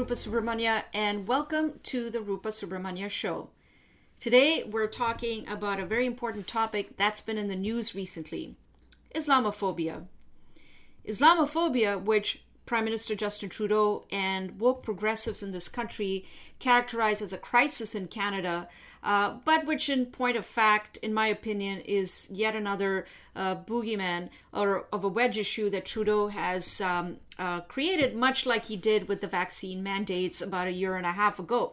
Rupa Subramanya, and welcome to the Rupa Subramanya Show. Today, we're talking about a very important topic that's been in the news recently Islamophobia. Islamophobia, which Prime Minister Justin Trudeau and woke progressives in this country characterize as a crisis in Canada, uh, but which, in point of fact, in my opinion, is yet another uh, boogeyman or of a wedge issue that Trudeau has um, uh, created, much like he did with the vaccine mandates about a year and a half ago.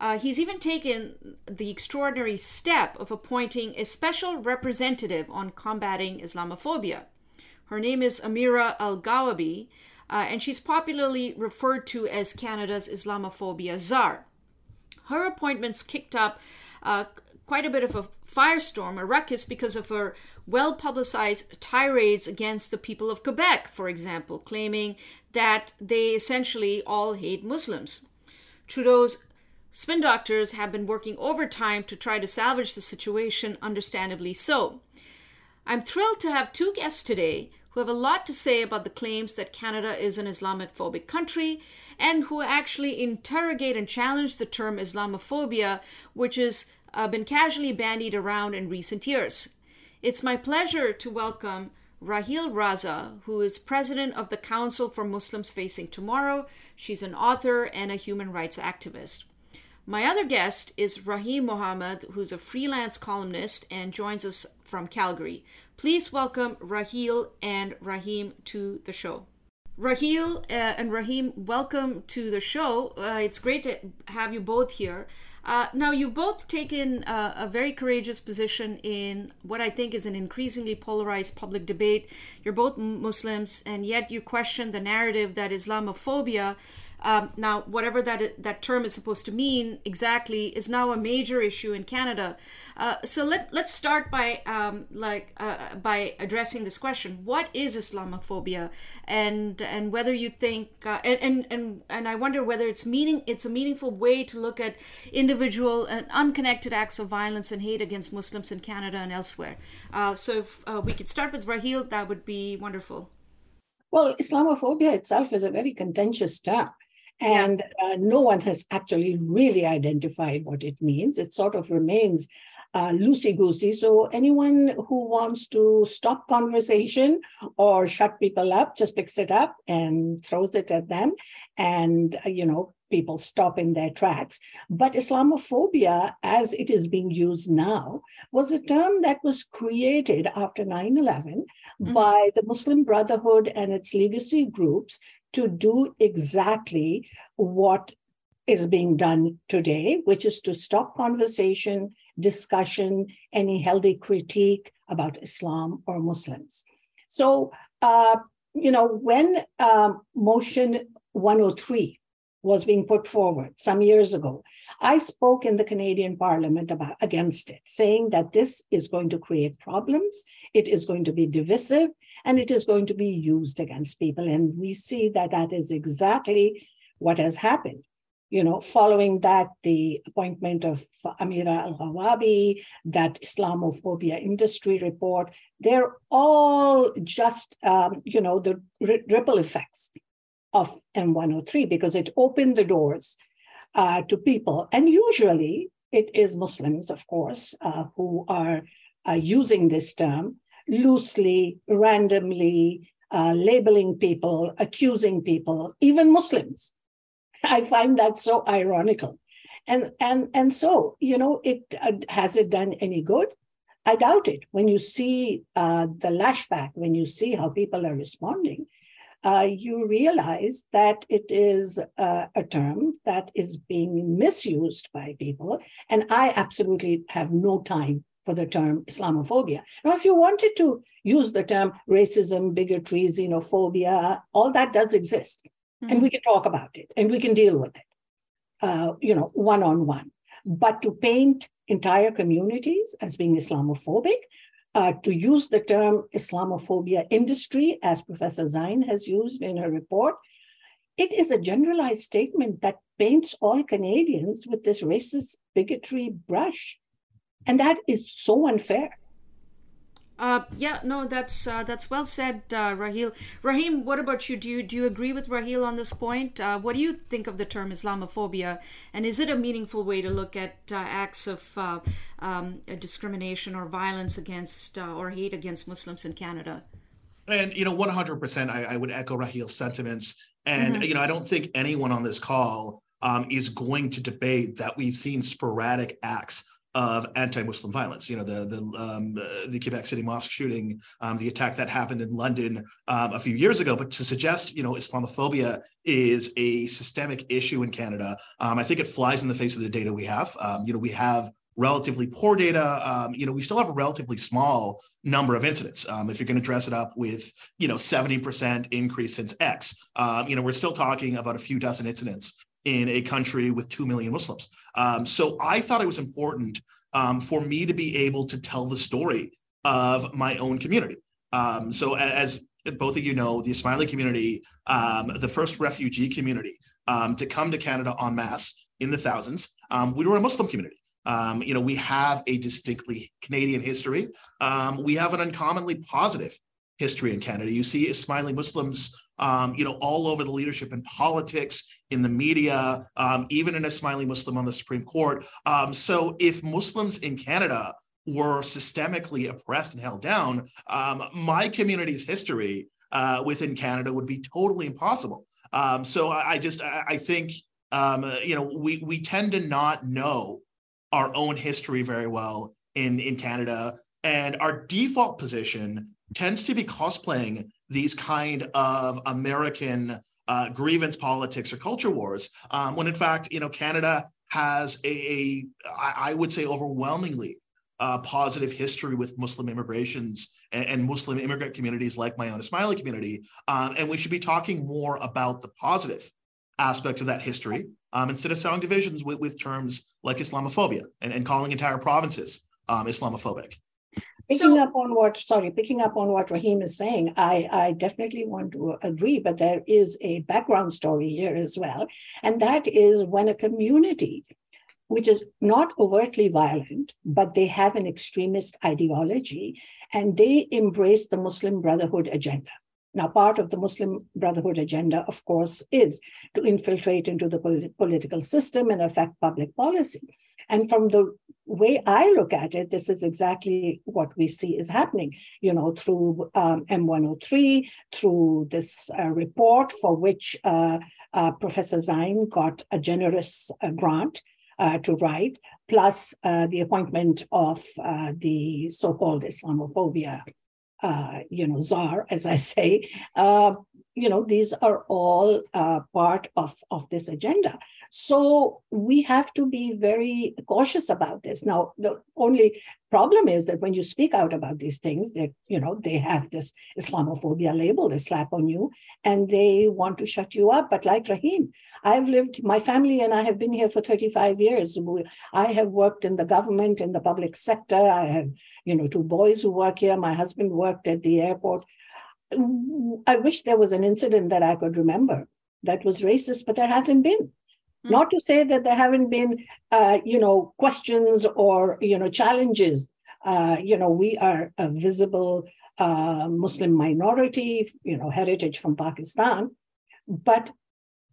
Uh, he's even taken the extraordinary step of appointing a special representative on combating Islamophobia. Her name is Amira Elghawaby, uh, and she's popularly referred to as Canada's Islamophobia czar. Her appointments kicked up uh, quite a bit of a firestorm, a ruckus, because of her well publicized tirades against the people of Quebec, for example, claiming that they essentially all hate Muslims. Trudeau's spin doctors have been working overtime to try to salvage the situation, understandably so. I'm thrilled to have two guests today who have a lot to say about the claims that Canada is an Islamophobic country and who actually interrogate and challenge the term Islamophobia, which has uh, been casually bandied around in recent years. It's my pleasure to welcome Raheel Raza, who is president of the Council for Muslims Facing Tomorrow. She's an author and a human rights activist. My other guest is Rahim Mohamed, who's a freelance columnist and joins us from Calgary. Please welcome Raheel and Rahim to the show. Raheel uh, and Rahim, welcome to the show. Uh, it's great to have you both here. Uh, now, you've both taken uh, a very courageous position in what I think is an increasingly polarized public debate. You're both Muslims, and yet you question the narrative that Islamophobia um, now, whatever that that term is supposed to mean exactly is now a major issue in Canada. Uh, so let let's start by um, like uh, by addressing this question: What is Islamophobia, and and whether you think uh, and, and and and I wonder whether it's meaning it's a meaningful way to look at individual and unconnected acts of violence and hate against Muslims in Canada and elsewhere. Uh, so if uh, we could start with Raheel, that would be wonderful. Well, Islamophobia itself is a very contentious term. And uh, no one has actually really identified what it means. It sort of remains uh, loosey goosey. So anyone who wants to stop conversation or shut people up just picks it up and throws it at them. And, uh, you know, people stop in their tracks. But Islamophobia, as it is being used now, was a term that was created after 9 11 mm-hmm. by the Muslim Brotherhood and its legacy groups to do exactly what is being done today, which is to stop conversation, discussion, any healthy critique about Islam or Muslims. So, uh, you know, when um, motion 103 was being put forward some years ago, I spoke in the Canadian Parliament about against it, saying that this is going to create problems, it is going to be divisive, and it is going to be used against people. And we see that that is exactly what has happened. You know, following that, the appointment of Amira Elghawaby, that Islamophobia industry report, they're all just, um, you know, the ripple effects of M103 because it opened the doors uh, to people. And usually it is Muslims, of course, uh, who are uh, using this term loosely, randomly, uh, labeling people, accusing people, even Muslims. I find that so ironical. And, and, and so, you know, it uh, has it done any good? I doubt it. When you see uh, the lashback, when you see how people are responding, uh, you realize that it is uh, a term that is being misused by people. And I absolutely have no time for the term Islamophobia. Now, if you wanted to use the term racism, bigotry, xenophobia, all that does exist. Mm-hmm. And we can talk about it and we can deal with it, uh, you know, one on one. But to paint entire communities as being Islamophobic, uh, to use the term Islamophobia industry, as Professor Zine has used in her report, it is a generalized statement that paints all Canadians with this racist bigotry brush. And that is so unfair. Uh, yeah, no, that's uh, that's well said, uh, Raheel. Rahim, what about you? Do you do you agree with Raheel on this point? Uh, what do you think of the term Islamophobia, and is it a meaningful way to look at uh, acts of uh, um, discrimination or violence against or hate against Muslims in Canada? And you know, one hundred percent, I would echo Raheel's sentiments. And mm-hmm. you know, I don't think anyone on this call um, is going to debate that we've seen sporadic acts of anti-Muslim violence. You know, the the um, the Quebec City mosque shooting, um, the attack that happened in London um, a few years ago. But to suggest, you know, Islamophobia is a systemic issue in Canada, um, I think it flies in the face of the data we have. Um, you know, we have relatively poor data. Um, you know, we still have a relatively small number of incidents. Um, if you're going to dress it up with, you know, 70% increase since X, um, you know, we're still talking about a few dozen incidents in a country with 2 million Muslims. Um, so I thought it was important um, for me to be able to tell the story of my own community. Um, so as both of you know, the Ismaili community, um, the first refugee community um, to come to Canada en masse in the thousands, um, we were a Muslim community. You know, we have a distinctly Canadian history. We have an uncommonly positive history in Canada. You see Ismaili Muslims, um, you know, all over the leadership in politics, in the media, um, even an Ismaili Muslim on the Supreme Court. Um, so if Muslims in Canada were systemically oppressed and held down, um, my community's history uh, within Canada would be totally impossible. Um, so I, I, just I, I think um, you know we we tend to not know our own history very well in in Canada, and our default position tends to be cosplaying these kind of American uh, grievance politics or culture wars, um, when in fact, you know, Canada has a, a I would say, overwhelmingly uh, positive history with Muslim immigrations and, and, Muslim immigrant communities like my own Ismaili community. Um, and we should be talking more about the positive aspects of that history um, instead of sowing divisions with, with terms like Islamophobia and, and calling entire provinces um, Islamophobic. Picking so, up on what, sorry, picking up on what Rahim is saying, I, I definitely want to agree, but there is a background story here as well. And that is when a community, which is not overtly violent, but they have an extremist ideology and they embrace the Muslim Brotherhood agenda. Now, part of the Muslim Brotherhood agenda, of course, is to infiltrate into the polit- political system and affect public policy. And from the way I look at it, this is exactly what we see is happening, you know, through um, M103, through this uh, report for which uh, uh, Professor Zine got a generous uh, grant uh, to write, plus uh, the appointment of the so-called Islamophobia, you know, czar, as I say. You know, these are all uh, part of, of this agenda. So we have to be very cautious about this. Now, the only problem is that when you speak out about these things, that you know they have this Islamophobia label, they slap on you, and they want to shut you up. But like Rahim, I've lived, my family and I have been here for 35 years. I have worked in the government, in the public sector. I have, you know, two boys who work here. My husband worked at the airport. I wish there was an incident that I could remember that was racist, but there hasn't been. Mm-hmm. Not to say that there haven't been, uh, you know, questions or you know challenges. Uh, you know, we are a visible uh, Muslim minority, you know, heritage from Pakistan, but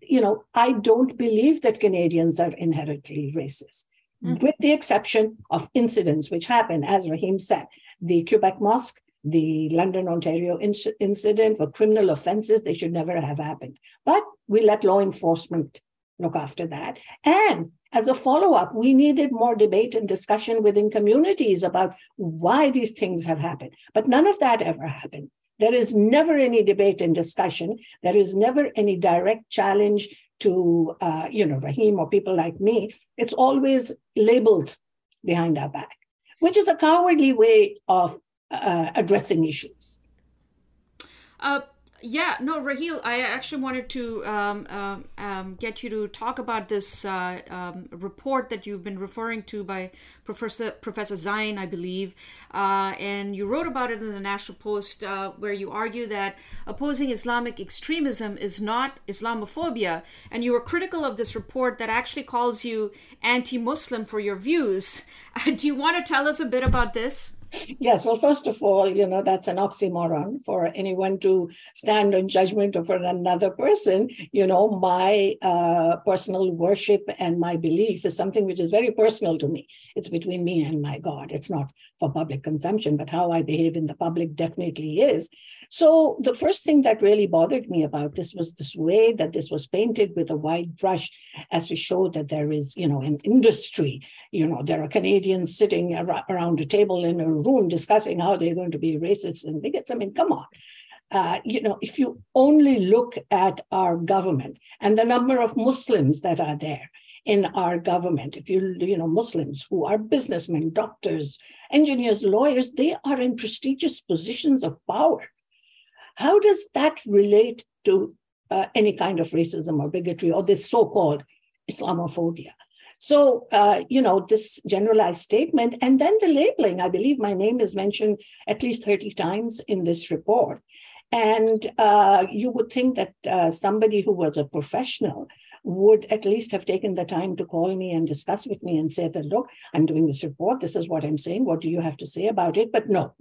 you know, I don't believe that Canadians are inherently racist, mm-hmm. with the exception of incidents which happen, as Rahim said, the Quebec Mosque the London, Ontario incident for criminal offenses. They should never have happened. But we let law enforcement look after that. And as a follow up, we needed more debate and discussion within communities about why these things have happened. But none of that ever happened. There is never any debate and discussion. There is never any direct challenge to, uh, you know, Rahim or people like me. It's always labels behind our back, which is a cowardly way of uh, addressing issues. Uh, yeah, no, Raheel, I actually wanted to um, um, um, get you to talk about this uh, um, report that you've been referring to by Professor Professor Zine, I believe, uh, and you wrote about it in the National Post, uh, where you argue that opposing Islamic extremism is not Islamophobia, and you were critical of this report that actually calls you anti-Muslim for your views. Do you want to tell us a bit about this? Yes, well, first of all, you know, that's an oxymoron for anyone to stand in judgment of another person. You know, my uh, personal worship and my belief is something which is very personal to me. It's between me and my God. It's not for public consumption, but how I behave in the public definitely is. So the first thing that really bothered me about this was this way that this was painted with a wide brush as to show that there is, you know, an industry. You know, there are Canadians sitting around a table in a room discussing how they're going to be racist and bigots. I mean, come on. Uh, you know, if you only look at our government and the number of Muslims that are there, in our government. If you, you know, Muslims who are businessmen, doctors, engineers, lawyers, they are in prestigious positions of power. How does that relate to uh, any kind of racism or bigotry or this so-called Islamophobia? So, uh, you know, this generalized statement and then the labeling, I believe my name is mentioned at least 30 times in this report. And uh, you would think that uh, somebody who was a professional would at least have taken the time to call me and discuss with me and say that, look, I'm doing this report. This is what I'm saying. What do you have to say about it? But no,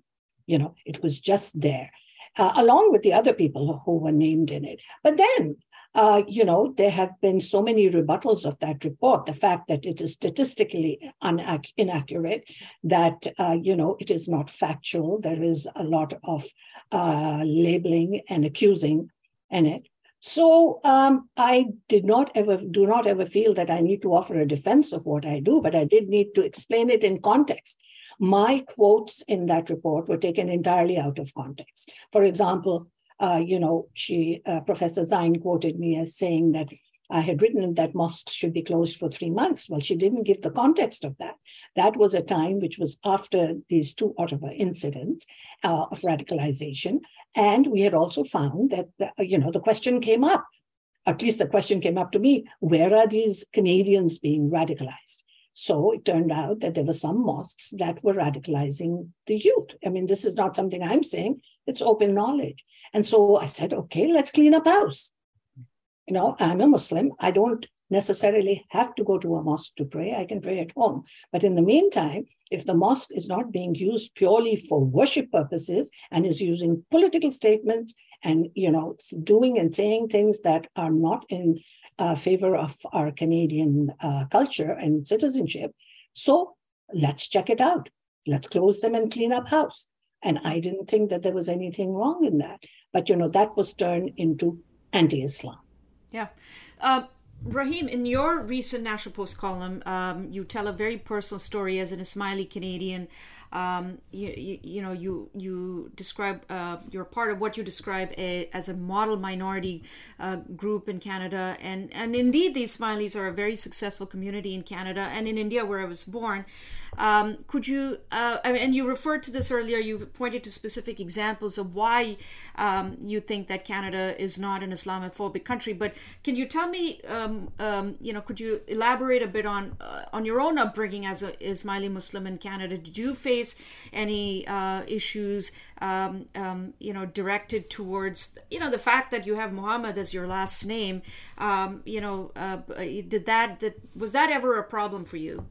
you know, it was just there, uh, along with the other people who were named in it. But then, uh, you know, there have been so many rebuttals of that report. The fact that it is statistically inaccurate, that, uh, you know, it is not factual. There is a lot of uh, labeling and accusing in it. So um, I did not ever, do not ever feel that I need to offer a defense of what I do, but I did need to explain it in context. My quotes in that report were taken entirely out of context. For example, uh, you know, she, uh, Professor Zine quoted me as saying that I had written that mosques should be closed for three months. Well, she didn't give the context of that. That was a time which was after these two Ottawa incidents uh, of radicalization. And we had also found that, the, you know, the question came up, at least the question came up to me, where are these Canadians being radicalized? So it turned out that there were some mosques that were radicalizing the youth. I mean, this is not something I'm saying, it's open knowledge. And so I said, okay, let's clean up house. You know, I'm a Muslim. I don't necessarily have to go to a mosque to pray. I can pray at home. But in the meantime, if the mosque is not being used purely for worship purposes and is using political statements and you know doing and saying things that are not in uh, favor of our Canadian uh, culture and citizenship, so let's check it out. Let's close them and clean up house. And I didn't think that there was anything wrong in that. But you know that was turned into anti-Islam. Yeah. Uh, Rahim, in your recent National Post column, um, you tell a very personal story as an Ismaili Canadian. Um, you, you, you, know, you you describe uh, you're part of what you describe a, as a model minority uh, group in Canada, and and indeed, the Ismailis are a very successful community in Canada and in India, where I was born. Um, could you, uh, and you referred to this earlier, you pointed to specific examples of why um, you think that Canada is not an Islamophobic country, but can you tell me, um, um you know, could you elaborate a bit on uh, on your own upbringing as an Ismaili Muslim in Canada? Did you face any uh, issues, um, um, you know, directed towards, you know, the fact that you have Mohamed as your last name? you know, uh, did that, that was that ever a problem for you?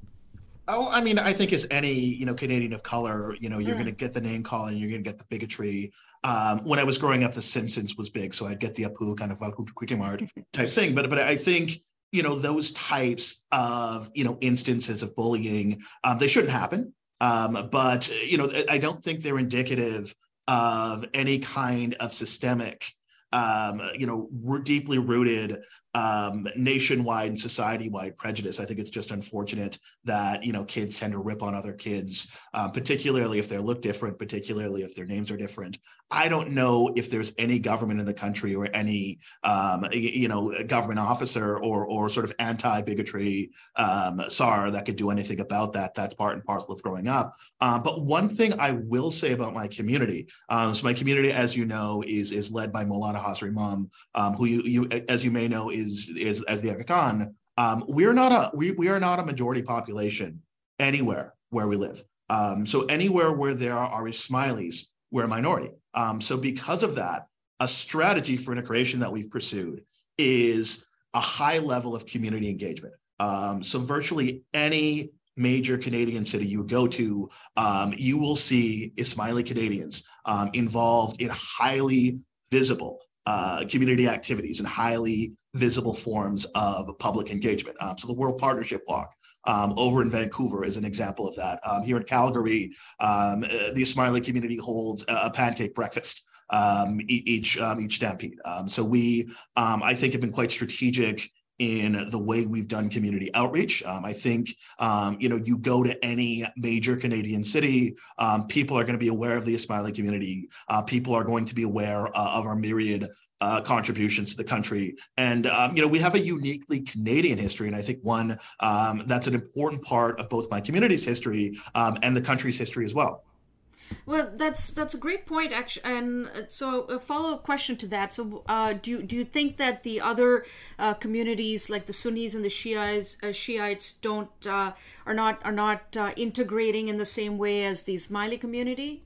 Oh, I mean, I think as any you know Canadian of color, you know, you're mm. going to get the name calling, you're going to get the bigotry. Um, when I was growing up, The Simpsons was big, so I'd get the Apu kind of welcome to Kwik-E-Mart type thing. But but I think you know those types of you know instances of bullying, um, they shouldn't happen. Um, but you know, I don't think they're indicative of any kind of systemic, um, you know, deeply rooted um, nationwide and society-wide prejudice. I think it's just unfortunate that you know kids tend to rip on other kids, um, particularly if they look different, particularly if their names are different. I don't know if there's any government in the country or any um, you know government officer or or sort of anti-bigotry um, czar that could do anything about that. That's part and parcel of growing up. Um, but one thing I will say about my community, um, so my community, as you know, is is led by Maulana Hazar Imam, who you you as you may know is is as the Aga um, we're not a we, we are not a majority population anywhere where we live. Um, so anywhere where there are Ismailis, we're a minority. Um, so because of that, a strategy for integration that we've pursued is a high level of community engagement. Um, so virtually any major Canadian city you go to, um, you will see Ismaili Canadians um, involved in highly visible uh, community activities and highly visible forms of public engagement. Um, so the World Partnership Walk um, over in Vancouver is an example of that. Um, here in Calgary, um, uh, the Ismaili community holds a pancake breakfast um, each um, each stampede. so we, I think, have been quite strategic in the way we've done community outreach. Um, I think, um, you know, you go to any major Canadian city, um, people are going to be aware of the Ismaili community. Uh, people are going to be aware uh, of our myriad uh, contributions to the country. And, um, you know, we have a uniquely Canadian history. And I think one um, that's an important part of both my community's history um, and the country's history as well. Well, that's that's a great point, actually. And uh, so, a follow up question to that: So, uh, do you, do you think that the other uh, communities, like the Sunnis and the Shiites, uh, Shiites, don't uh, are not are not uh, integrating in the same way as the Ismaili community?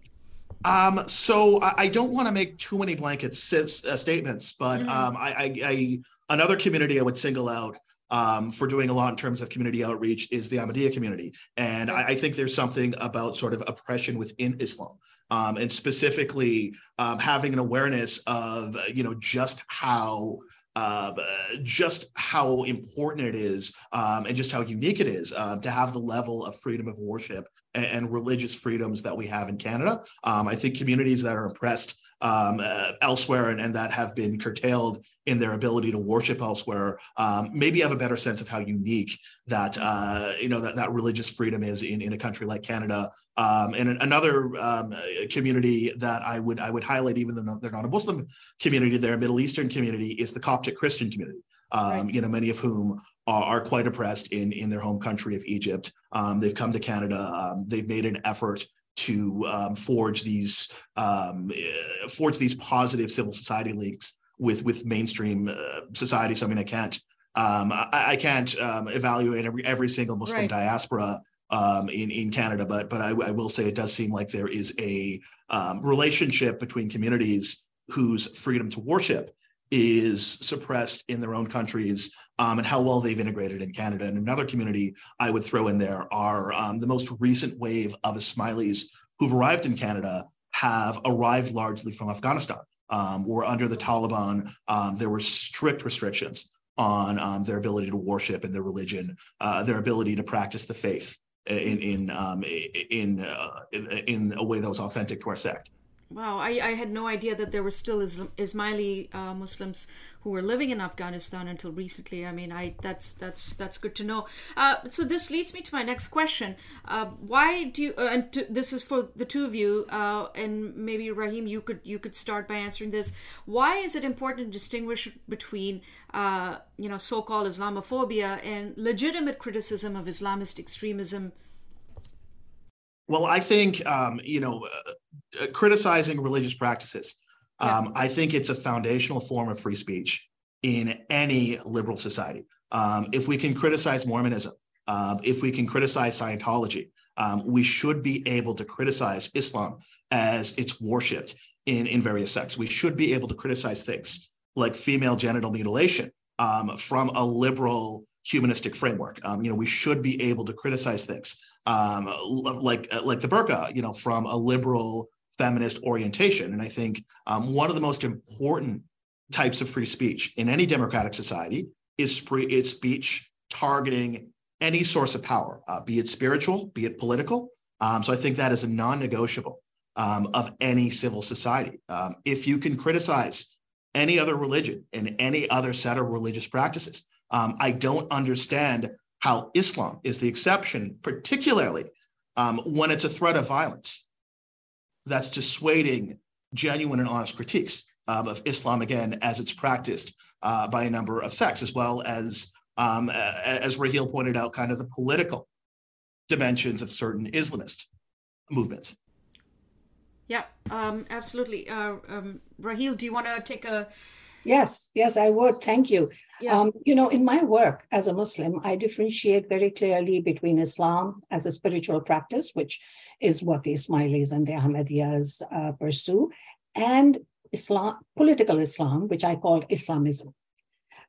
Um, so I, I don't want to make too many blanket statements, but mm-hmm. um, I, I, I another community I would single out um, for doing a lot in terms of community outreach is the Ahmadiyya community. And I, I, think there's something about sort of oppression within Islam, um, and specifically um, having an awareness of, you know, just how uh, just how important it is um, and just how unique it is uh, to have the level of freedom of worship and, and religious freedoms that we have in Canada. Um, I think communities that are oppressed um, uh, elsewhere and, and, that have been curtailed in their ability to worship elsewhere um, maybe have a better sense of how unique that uh, you know that, that religious freedom is in, in a country like Canada. Um, and another um, community that I would I would highlight, even though they're not a Muslim community, they're a Middle Eastern community, is the Coptic Christian community. Um, right. You know, many of whom are, are, quite oppressed in in their home country of Egypt. Um, they've come to Canada. Um, they've made an effort to um, forge these um, eh, forge these positive civil society links with with mainstream uh, society. So I mean, I can't um, I, I, can't um, evaluate every every single Muslim right. diaspora um, in in Canada, but but I, I, will say it does seem like there is a um, relationship between communities whose freedom to worship is suppressed in their own countries um, and how well they've integrated in Canada. And another community I would throw in there are um, the most recent wave of Ismailis who've arrived in Canada have arrived largely from Afghanistan. Um, or under the Taliban, um, there were strict restrictions on um, their ability to worship and their religion, uh, their ability to practice the faith in in um, in, uh, in, in a way that was authentic to our sect. Wow, I, I had no idea that there were still Islam, Ismaili uh, Muslims who were living in Afghanistan until recently. I mean, I that's that's that's good to know. Uh, so this leads me to my next question: uh, Why do you? Uh, and to, this is for the two of you, uh, and maybe Rahim, you could you could start by answering this. Why is it important to distinguish between uh, you know so-called Islamophobia and legitimate criticism of Islamist extremism? Well, I think um, you know uh, criticizing religious practices. Um, I think it's a foundational form of free speech in any liberal society. Um, if we can criticize Mormonism, uh, if we can criticize Scientology, um, we should be able to criticize Islam as it's worshipped in, in various sects. We should be able to criticize things like female genital mutilation um, from a liberal humanistic framework. Um, you know, we should be able to criticize things um, like like the burqa, you know, from a liberal feminist orientation. And I think um, one of the most important types of free speech in any democratic society is, free, is speech targeting any source of power, uh, be it spiritual, be it political. Um, so I think that is a non-negotiable um, of any civil society. Um, if you can criticize any other religion and any other set of religious practices, um, I don't understand how Islam is the exception, particularly um, when it's a threat of violence that's dissuading genuine and honest critiques um, of Islam again as it's practiced uh, by a number of sects, as well as um, as Raheel pointed out, kind of the political dimensions of certain Islamist movements. Yeah, um, absolutely. Uh, um, Raheel, do you want to take a Yes, yes, I would. Thank you. Yeah. Um, you know, in my work as a Muslim, I differentiate very clearly between Islam as a spiritual practice, which is what the Ismailis and the Ahmadiyyas uh, pursue, and Islam, political Islam, which I call Islamism.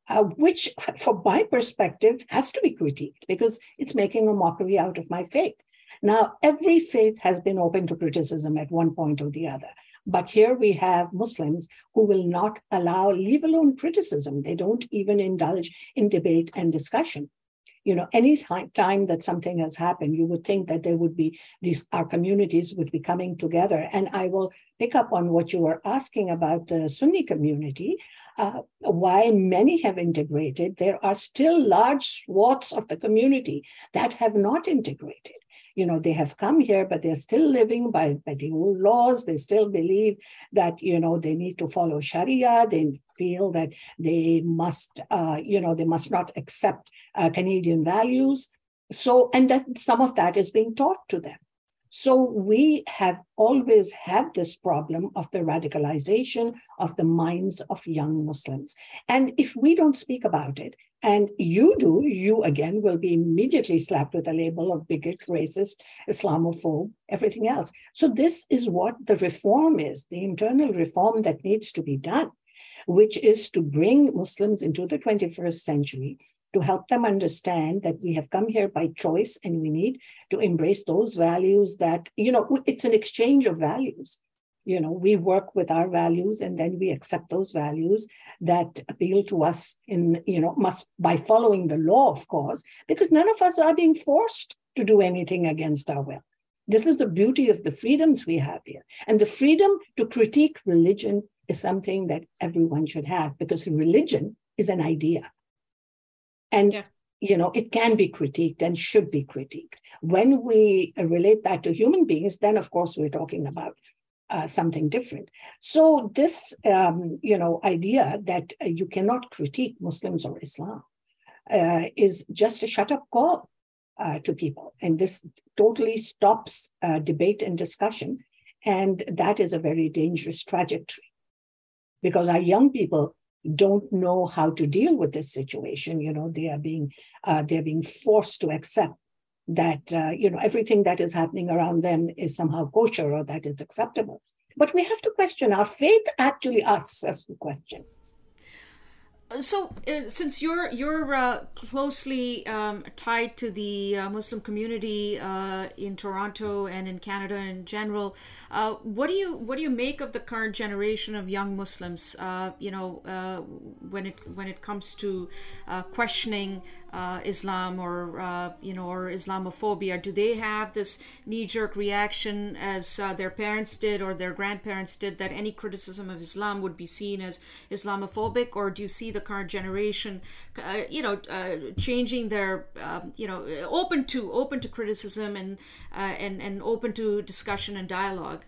uh, which, from my perspective, has to be critiqued because it's making a mockery out of my faith. Now, every faith has been open to criticism at one point or the other. But here we have Muslims who will not allow, leave alone criticism. They don't even indulge in debate and discussion. You know, any time that something has happened, you would think that there would be these, our communities would be coming together. And I will pick up on what you were asking about the Sunni community. Uh, why many have integrated, there are still large swaths of the community that have not integrated you know they have come here but they're still living by, by the old laws. They still believe that you know they need to follow sharia. They feel that they must uh, you know they must not accept uh, canadian values. So and that some of that is being taught to them so we have always had this problem of the radicalization of the minds of young Muslims. And if we don't speak about it, and you do, you again will be immediately slapped with a label of bigot, racist, Islamophobe, everything else. So this is what the reform is, the internal reform that needs to be done, which is to bring Muslims into the 21st century to help them understand that we have come here by choice and we need to embrace those values that, you know, it's an exchange of values. You know, we work with our values and then we accept those values that appeal to us in, you know, must by following the law, of course, because none of us are being forced to do anything against our will. This is the beauty of the freedoms we have here. And the freedom to critique religion is something that everyone should have because religion is an idea. And yeah. you know, it can be critiqued and should be critiqued. When we relate that to human beings, then of course we're talking about uh, something different. So this, um, you know, idea that uh, you cannot critique Muslims or Islam uh, is just a shut up call uh, to people, and this totally stops uh, debate and discussion, and that is a very dangerous trajectory, because our young people don't know how to deal with this situation. You know, they are being uh, they're being forced to accept that uh, you know everything that is happening around them is somehow kosher or that it's acceptable. But we have to question our faith. Actually, asks us the question: so uh, since you're you're uh, closely um, tied to the uh, Muslim community uh, in Toronto and in Canada in general, uh, what do you what do you make of the current generation of young Muslims? Uh, you know, when it when it comes to questioning Islam or you know or Islamophobia, do they have this knee jerk reaction as their parents did or their grandparents did that any criticism of Islam would be seen as Islamophobic, or do you see the current generation, uh, you know, uh, changing their, um, you know, open to open to criticism and uh, and and open to discussion and dialogue.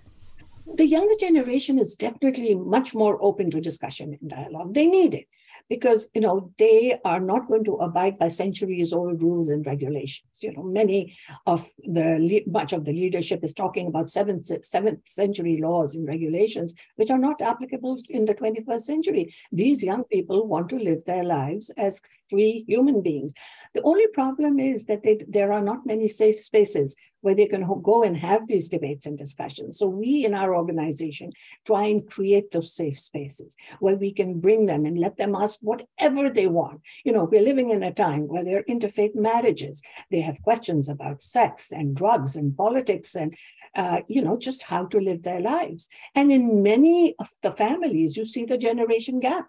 The younger generation is definitely much more open to discussion and dialogue. They need it because you know they are not going to abide by centuries old rules and regulations. You know many of the much of the leadership is talking about seventh seventh century laws and regulations which are not applicable in the 21st century. These young people want to live their lives as free human beings. The only problem is that they, there are not many safe spaces where they can go and have these debates and discussions. So we in our organization try and create those safe spaces where we can bring them and let them ask whatever they want. You know, we're living in a time where there are interfaith marriages. They have questions about sex and drugs and politics and uh, you know, just how to live their lives. And in many of the families, you see the generation gap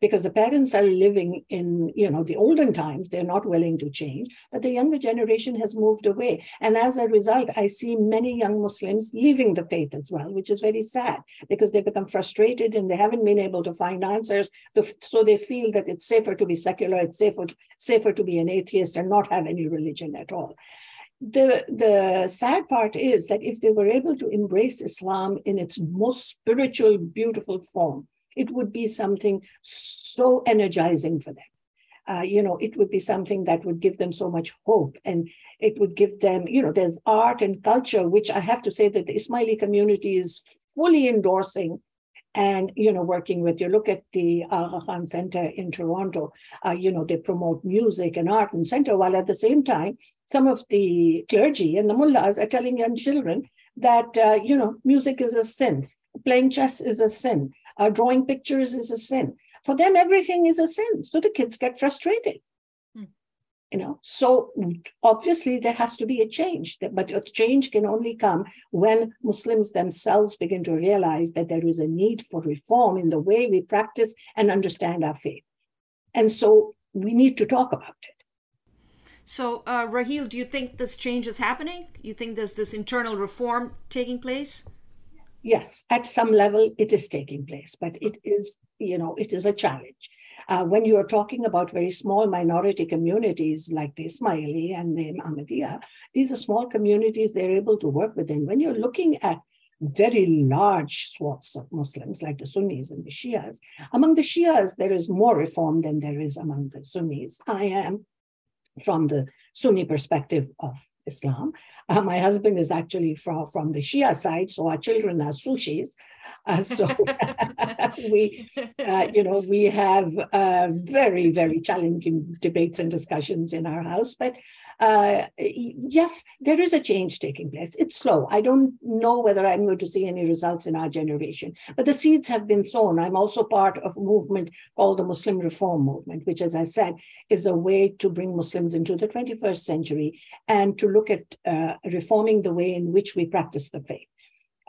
because the parents are living in you know the olden times they're not willing to change but the younger generation has moved away. And as a result i see many young muslims leaving the faith as well which is very sad because they become frustrated and they haven't been able to find answers so they feel that it's safer to be secular it's safer safer to be an atheist and not have any religion at all. The the sad part is that if they were able to embrace islam in its most spiritual beautiful form it would be something so energizing for them. Uh, you know, it would be something that would give them so much hope and it would give them, you know, there's art and culture, which I have to say that the Ismaili community is fully endorsing and, you know, working with. You look at the Aga Khan Center in Toronto, uh, you know, they promote music and art and center, while at the same time, some of the clergy and the mullahs are telling young children that, uh, you know, music is a sin, playing chess is a sin, uh, drawing pictures is a sin. For them, everything is a sin. So the kids get frustrated. Hmm. You know, so obviously there has to be a change, but a change can only come when Muslims themselves begin to realize that there is a need for reform in the way we practice and understand our faith. And so we need to talk about it. So, uh, Raheel, do you think this change is happening? You think there's this internal reform taking place? Yes, at some level it is taking place, but it is, you know, it is a challenge. Uh, when you are talking about very small minority communities like the Ismaili and the Ahmadiyya, these are small communities they're able to work within. When you're looking at very large swaths of Muslims, like the Sunnis and the Shias, among the Shias, there is more reform than there is among the Sunnis. I am from the Sunni perspective of Islam. Uh, my husband is actually from, from the Shia side, so our children are Sushis. Uh, so we, uh, you know, we have uh, very, very challenging debates and discussions in our house. But uh, yes, there is a change taking place. It's slow. I don't know whether I'm going to see any results in our generation, but the seeds have been sown. I'm also part of a movement called the Muslim Reform Movement, which, as I said, is a way to bring Muslims into the 21st century and to look at uh, reforming the way in which we practice the faith.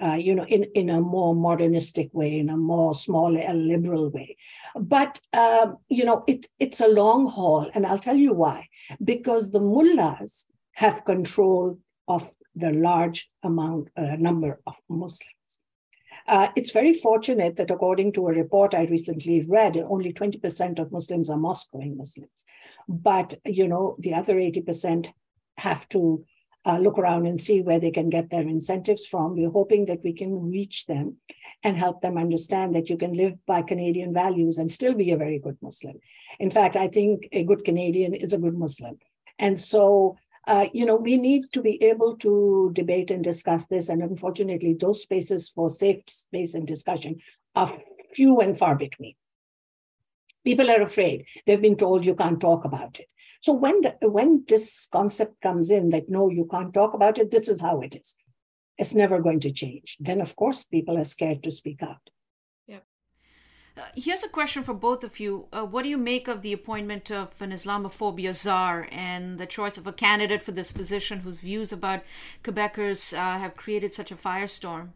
Uh, you know, in, in a more modernistic way, in a more small L liberal way. But, uh, you know, it, it's a long haul. And I'll tell you why. Because the mullahs have control of the large amount, uh, number of Muslims. Uh, it's very fortunate that according to a report I recently read, only 20% of Muslims are mosque-going Muslims. But, you know, the other 80% have to uh, look around and see where they can get their incentives from. We're hoping that we can reach them and help them understand that you can live by Canadian values and still be a very good Muslim. In fact, I think a good Canadian is a good Muslim. And so, uh, you know, we need to be able to debate and discuss this. And unfortunately, those spaces for safe space and discussion are few and far between. People are afraid. They've been told you can't talk about it. So when when this concept comes in that no, you can't talk about it, this is how it is. It's never going to change. Then of course people are scared to speak out. Yeah. Uh, here's a question for both of you. Uh, what do you make of the appointment of an Islamophobia czar and the choice of a candidate for this position whose views about Quebecers uh, have created such a firestorm?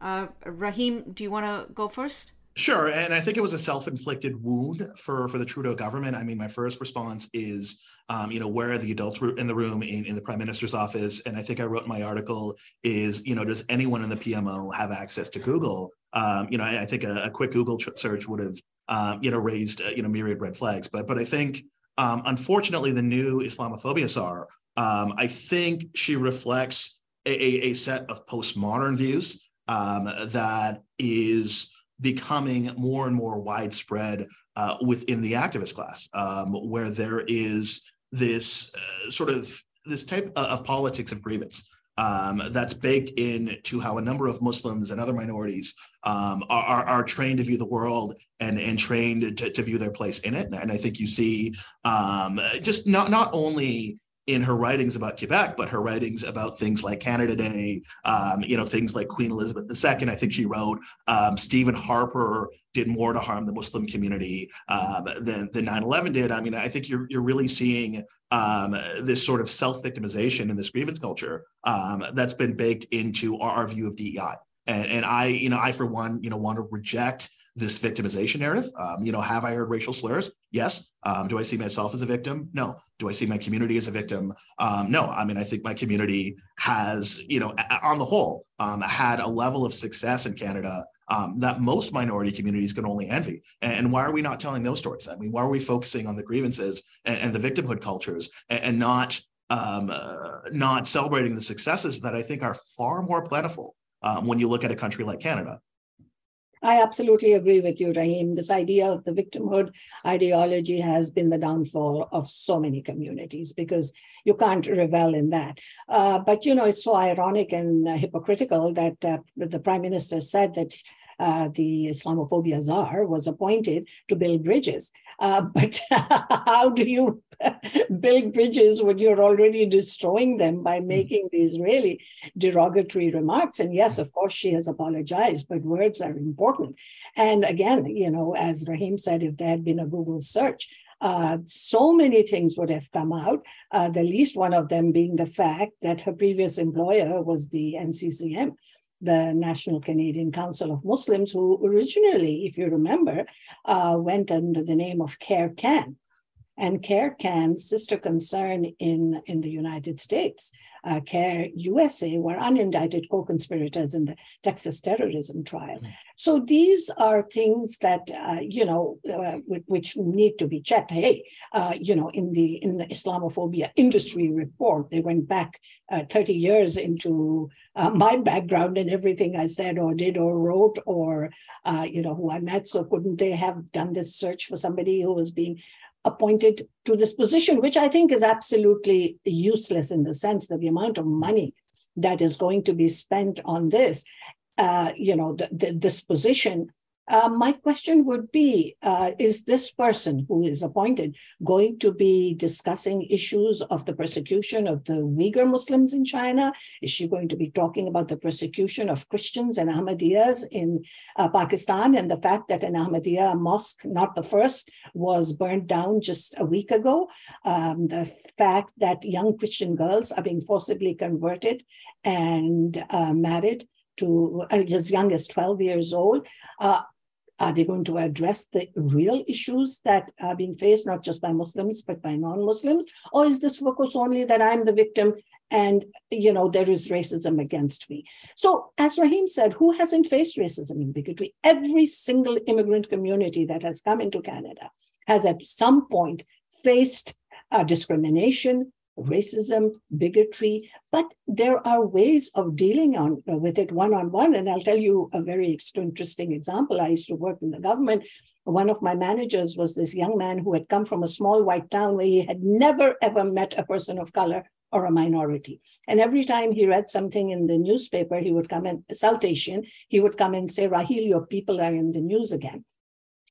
Uh, Rahim, do you want to go first? Sure, and I think it was a self-inflicted wound for for the Trudeau government. I mean, my first response is, um, you know, where are the adults in the room in, in the Prime Minister's office? And I think I wrote my article is, you know, does anyone in the PMO have access to Google? Um, you know, I, I think a, a, quick Google search would have, um, you know, raised uh, you know myriad red flags. But but I think, um, unfortunately, the new Islamophobia czar, um, I think she reflects a, a, a set of postmodern views um, that is becoming more and more widespread uh, within the activist class, um, where there is this uh, sort of this type of politics of grievance um, that's baked into how a number of Muslims and other minorities um, are, are, trained to view the world and, and trained to, to view their place in it. And I think you see um, just not, not only in her writings about Quebec, but her writings about things like Canada Day, um, you know, things like Queen Elizabeth II. I think she wrote um, Stephen Harper did more to harm the Muslim community um, than, than 9/11 did. I mean, I think you're you're really seeing um, this sort of self-victimization and this grievance culture um, that's been baked into our, our view of DEI. And, and I, you know, I for one, you know, want to reject this victimization narrative. Um, you know, have I heard racial slurs? Yes. Um, do I see myself as a victim? No. Do I see my community as a victim? Um, no. I mean, I think my community has, you know, on the whole, um, had a level of success in Canada um, that most minority communities can only envy. And why are we not telling those stories? I mean, why are we focusing on the grievances and, and the victimhood cultures and, and not um, uh, not celebrating the successes that I think are far more plentiful um, when you look at a country like Canada? I absolutely agree with you, Rahim. This idea of the victimhood ideology has been the downfall of so many communities because you can't revel in that. Uh, but, you know, it's so ironic and hypocritical that uh, the prime minister said that uh, the Islamophobia czar, was appointed to build bridges. Uh, but how do you build bridges when you're already destroying them by hmm. making these really derogatory remarks? And yes, of course, she has apologized, but words are important. And again, you know, as Rahim said, if there had been a Google search, uh, so many things would have come out, uh, the least one of them being the fact that her previous employer was the NCCM, the National Canadian Council of Muslims, who originally, if you remember, uh, went under the name of CAIR-CAN and CAIR-CAN's sister concern in, in the United States, uh, CAIR USA, were unindicted co conspirators in the Texas terrorism trial. Mm-hmm. So these are things that, uh, you know, uh, which need to be checked. Hey, uh, you know, in the, in the Islamophobia industry report, they went back uh, 30 years into uh, my background and everything I said or did or wrote or, you know, who I met. So couldn't they have done this search for somebody who was being appointed to this position, which I think is absolutely useless in the sense that the amount of money that is going to be spent on this, uh, you know, the, the, this position uh, my question would be uh, Is this person who is appointed going to be discussing issues of the persecution of the Uyghur Muslims in China? Is she going to be talking about the persecution of Christians and Ahmadiyyas in uh, Pakistan and the fact that an Ahmadiyya mosque, not the first, was burned down just a week ago? Um, the fact that young Christian girls are being forcibly converted and uh, married to uh, as young as 12 years old. Uh, are they going to address the real issues that are being faced, not just by Muslims, but by non-Muslims? Or is this focus only that I'm the victim and you know there is racism against me? So as Rahim said, who hasn't faced racism and bigotry? Every single immigrant community that has come into Canada has at some point faced uh, discrimination, racism, bigotry, but there are ways of dealing on, with it one on one. And I'll tell you a very interesting example. I used to work in the government. One of my managers was this young man who had come from a small white town where he had never ever met a person of color or a minority. And every time he read something in the newspaper, he would come in, South Asian, he would come and say, Raheel, your people are in the news again.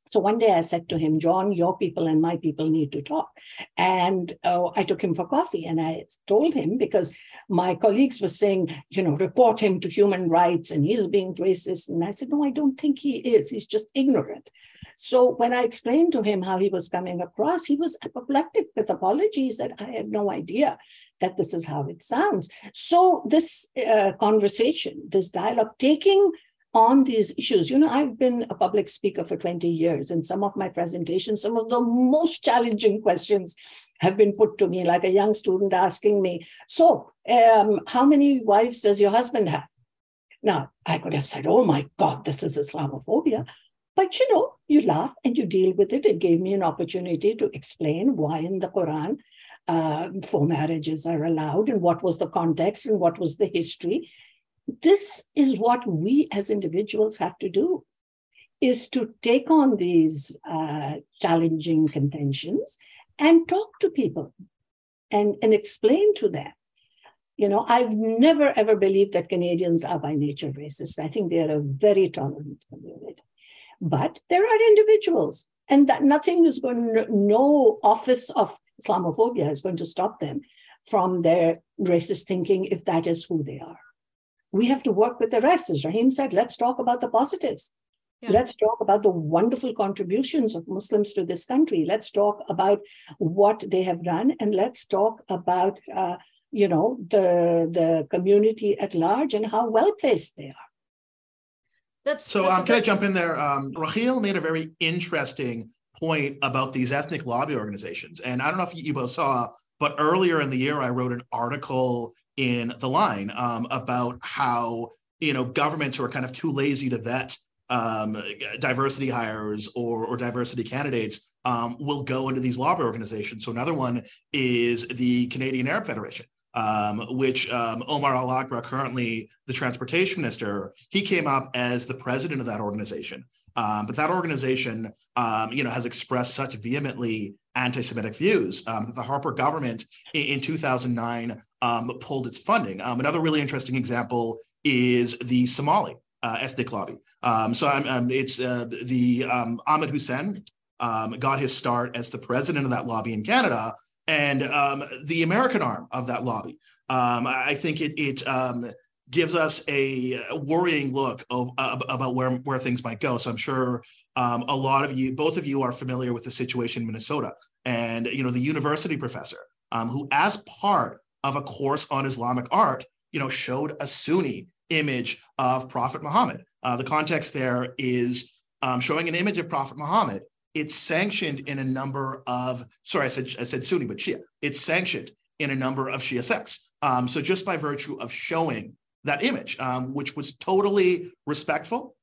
So one day I said to him, John, your people and my people need to talk. And uh, I took him for coffee and I told him because my colleagues were saying, you know, report him to human rights and he's being racist. And I said, no, I don't think he is. He's just ignorant. So when I explained to him how he was coming across, he was apoplectic with apologies that I had no idea that this is how it sounds. So this uh, conversation, this dialogue, taking on these issues. You know, I've been a public speaker for 20 years, and some of my presentations, some of the most challenging questions have been put to me, like a young student asking me, So, um, how many wives does your husband have? Now, I could have said, Oh my God, this is Islamophobia. But you know, you laugh and you deal with it. It gave me an opportunity to explain why in the Quran uh, four marriages are allowed and what was the context and what was the history this is what we as individuals have to do is to take on these uh, challenging contentions and talk to people and, and explain to them. You know i've never ever believed that canadians are by nature racist. I think they are a very tolerant community. But there are individuals and that nothing is going no office of islamophobia is going to stop them from their racist thinking if that is who they are we have to work with the rest. As Rahim said, let's talk about the positives. Yeah. Let's talk about the wonderful contributions of Muslims to this country. Let's talk about what they have done, and let's talk about, uh, you know, the the community at large and how well placed they are. That's so. That's um, can I jump in there? Um, Raheel made a very interesting point about these ethnic lobby organizations, and I don't know if you both saw, but earlier in the year, I wrote an article in the line um, about how you know governments who are kind of too lazy to vet um, diversity hires or, or diversity candidates um, will go into these lobby organizations. So another one is the Canadian Arab Federation, um, which um, Omar Alghabra, currently the transportation minister, he came up as the president of that organization. Um, but that organization, um, you know, has expressed such vehemently anti-Semitic views that the Harper government in, in 2009 um, pulled its funding. Um, another really interesting example is the Somali uh, ethnic lobby. Um, so um, it's uh, the um, Ahmed Hussen um, got his start as the president of that lobby in Canada, and um, the American arm of that lobby. Um, I think it it gives us a worrying look of, about where where things might go. So I'm sure a lot of you, both of you, are familiar with the situation in Minnesota, and you know the university professor who, as part of a course on Islamic art, you know, showed a Sunni image of Prophet Muhammad. Uh, the context there is um, showing an image of Prophet Muhammad. It's sanctioned in a number of, sorry, I said I said Sunni, but Shia. It's sanctioned in a number of Shia sects. Um, so just by virtue of showing that image, um, which was totally respectful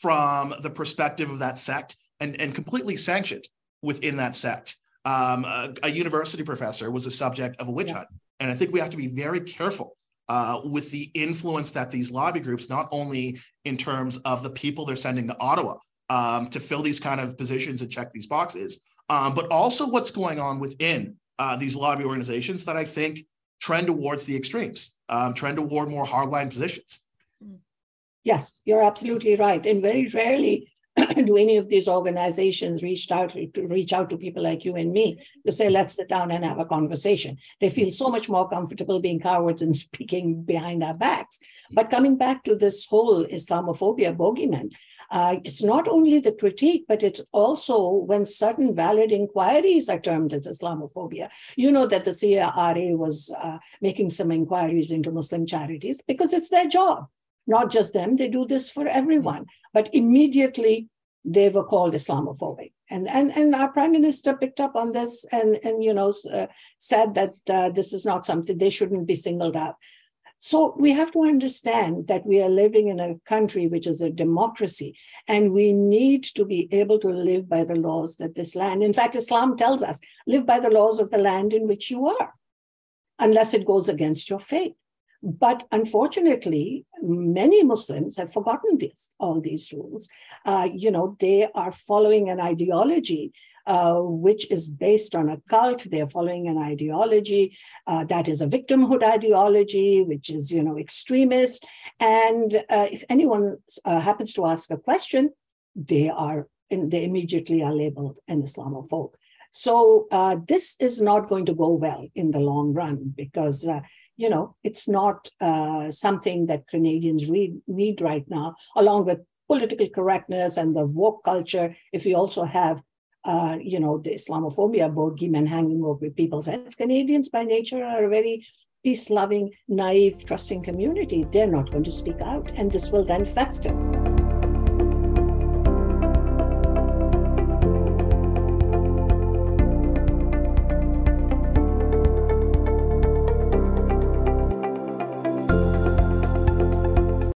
from the perspective of that sect and, and completely sanctioned within that sect. Um, a, a, university professor was the subject of a witch hunt. And I think we have to be very careful uh, with the influence that these lobby groups, not only in terms of the people they're sending to Ottawa um, to fill these kind of positions and check these boxes, um, but also what's going on within uh, these lobby organizations that I think trend towards the extremes, um, trend toward more hardline positions. Yes, you're absolutely right. And very rarely do any of these organizations reach out to reach out to people like you and me to say let's sit down and have a conversation they feel so much more comfortable being cowards and speaking behind our backs but coming back to this whole islamophobia bogeyman uh, it's not only the critique, but it's also when certain valid inquiries are termed as Islamophobia. You know that the CRA was uh, making some inquiries into Muslim charities because it's their job not just them, they do this for everyone. But immediately they were called Islamophobic. And, and, and our prime minister picked up on this and, and you know, uh, said that uh, this is not something they shouldn't be singled out. So we have to understand that we are living in a country which is a democracy, and we need to be able to live by the laws that this land. In fact, Islam tells us live by the laws of the land in which you are, unless it goes against your faith. But unfortunately, many Muslims have forgotten this, all these rules. Uh, you know, they are following an ideology uh, which is based on a cult. They're following an ideology uh, that is a victimhood ideology, which is, you know, extremist. And uh, if anyone uh, happens to ask a question, they are they immediately are labeled an Islamophobe. So uh, this is not going to go well in the long run because uh, you know, it's not uh, something that Canadians read, need right now, along with political correctness and the woke culture. If you also have, uh, you know, the Islamophobia bogeyman hanging over people's heads, Canadians by nature are a very peace loving, naive, trusting community. They're not going to speak out, and this will then fester.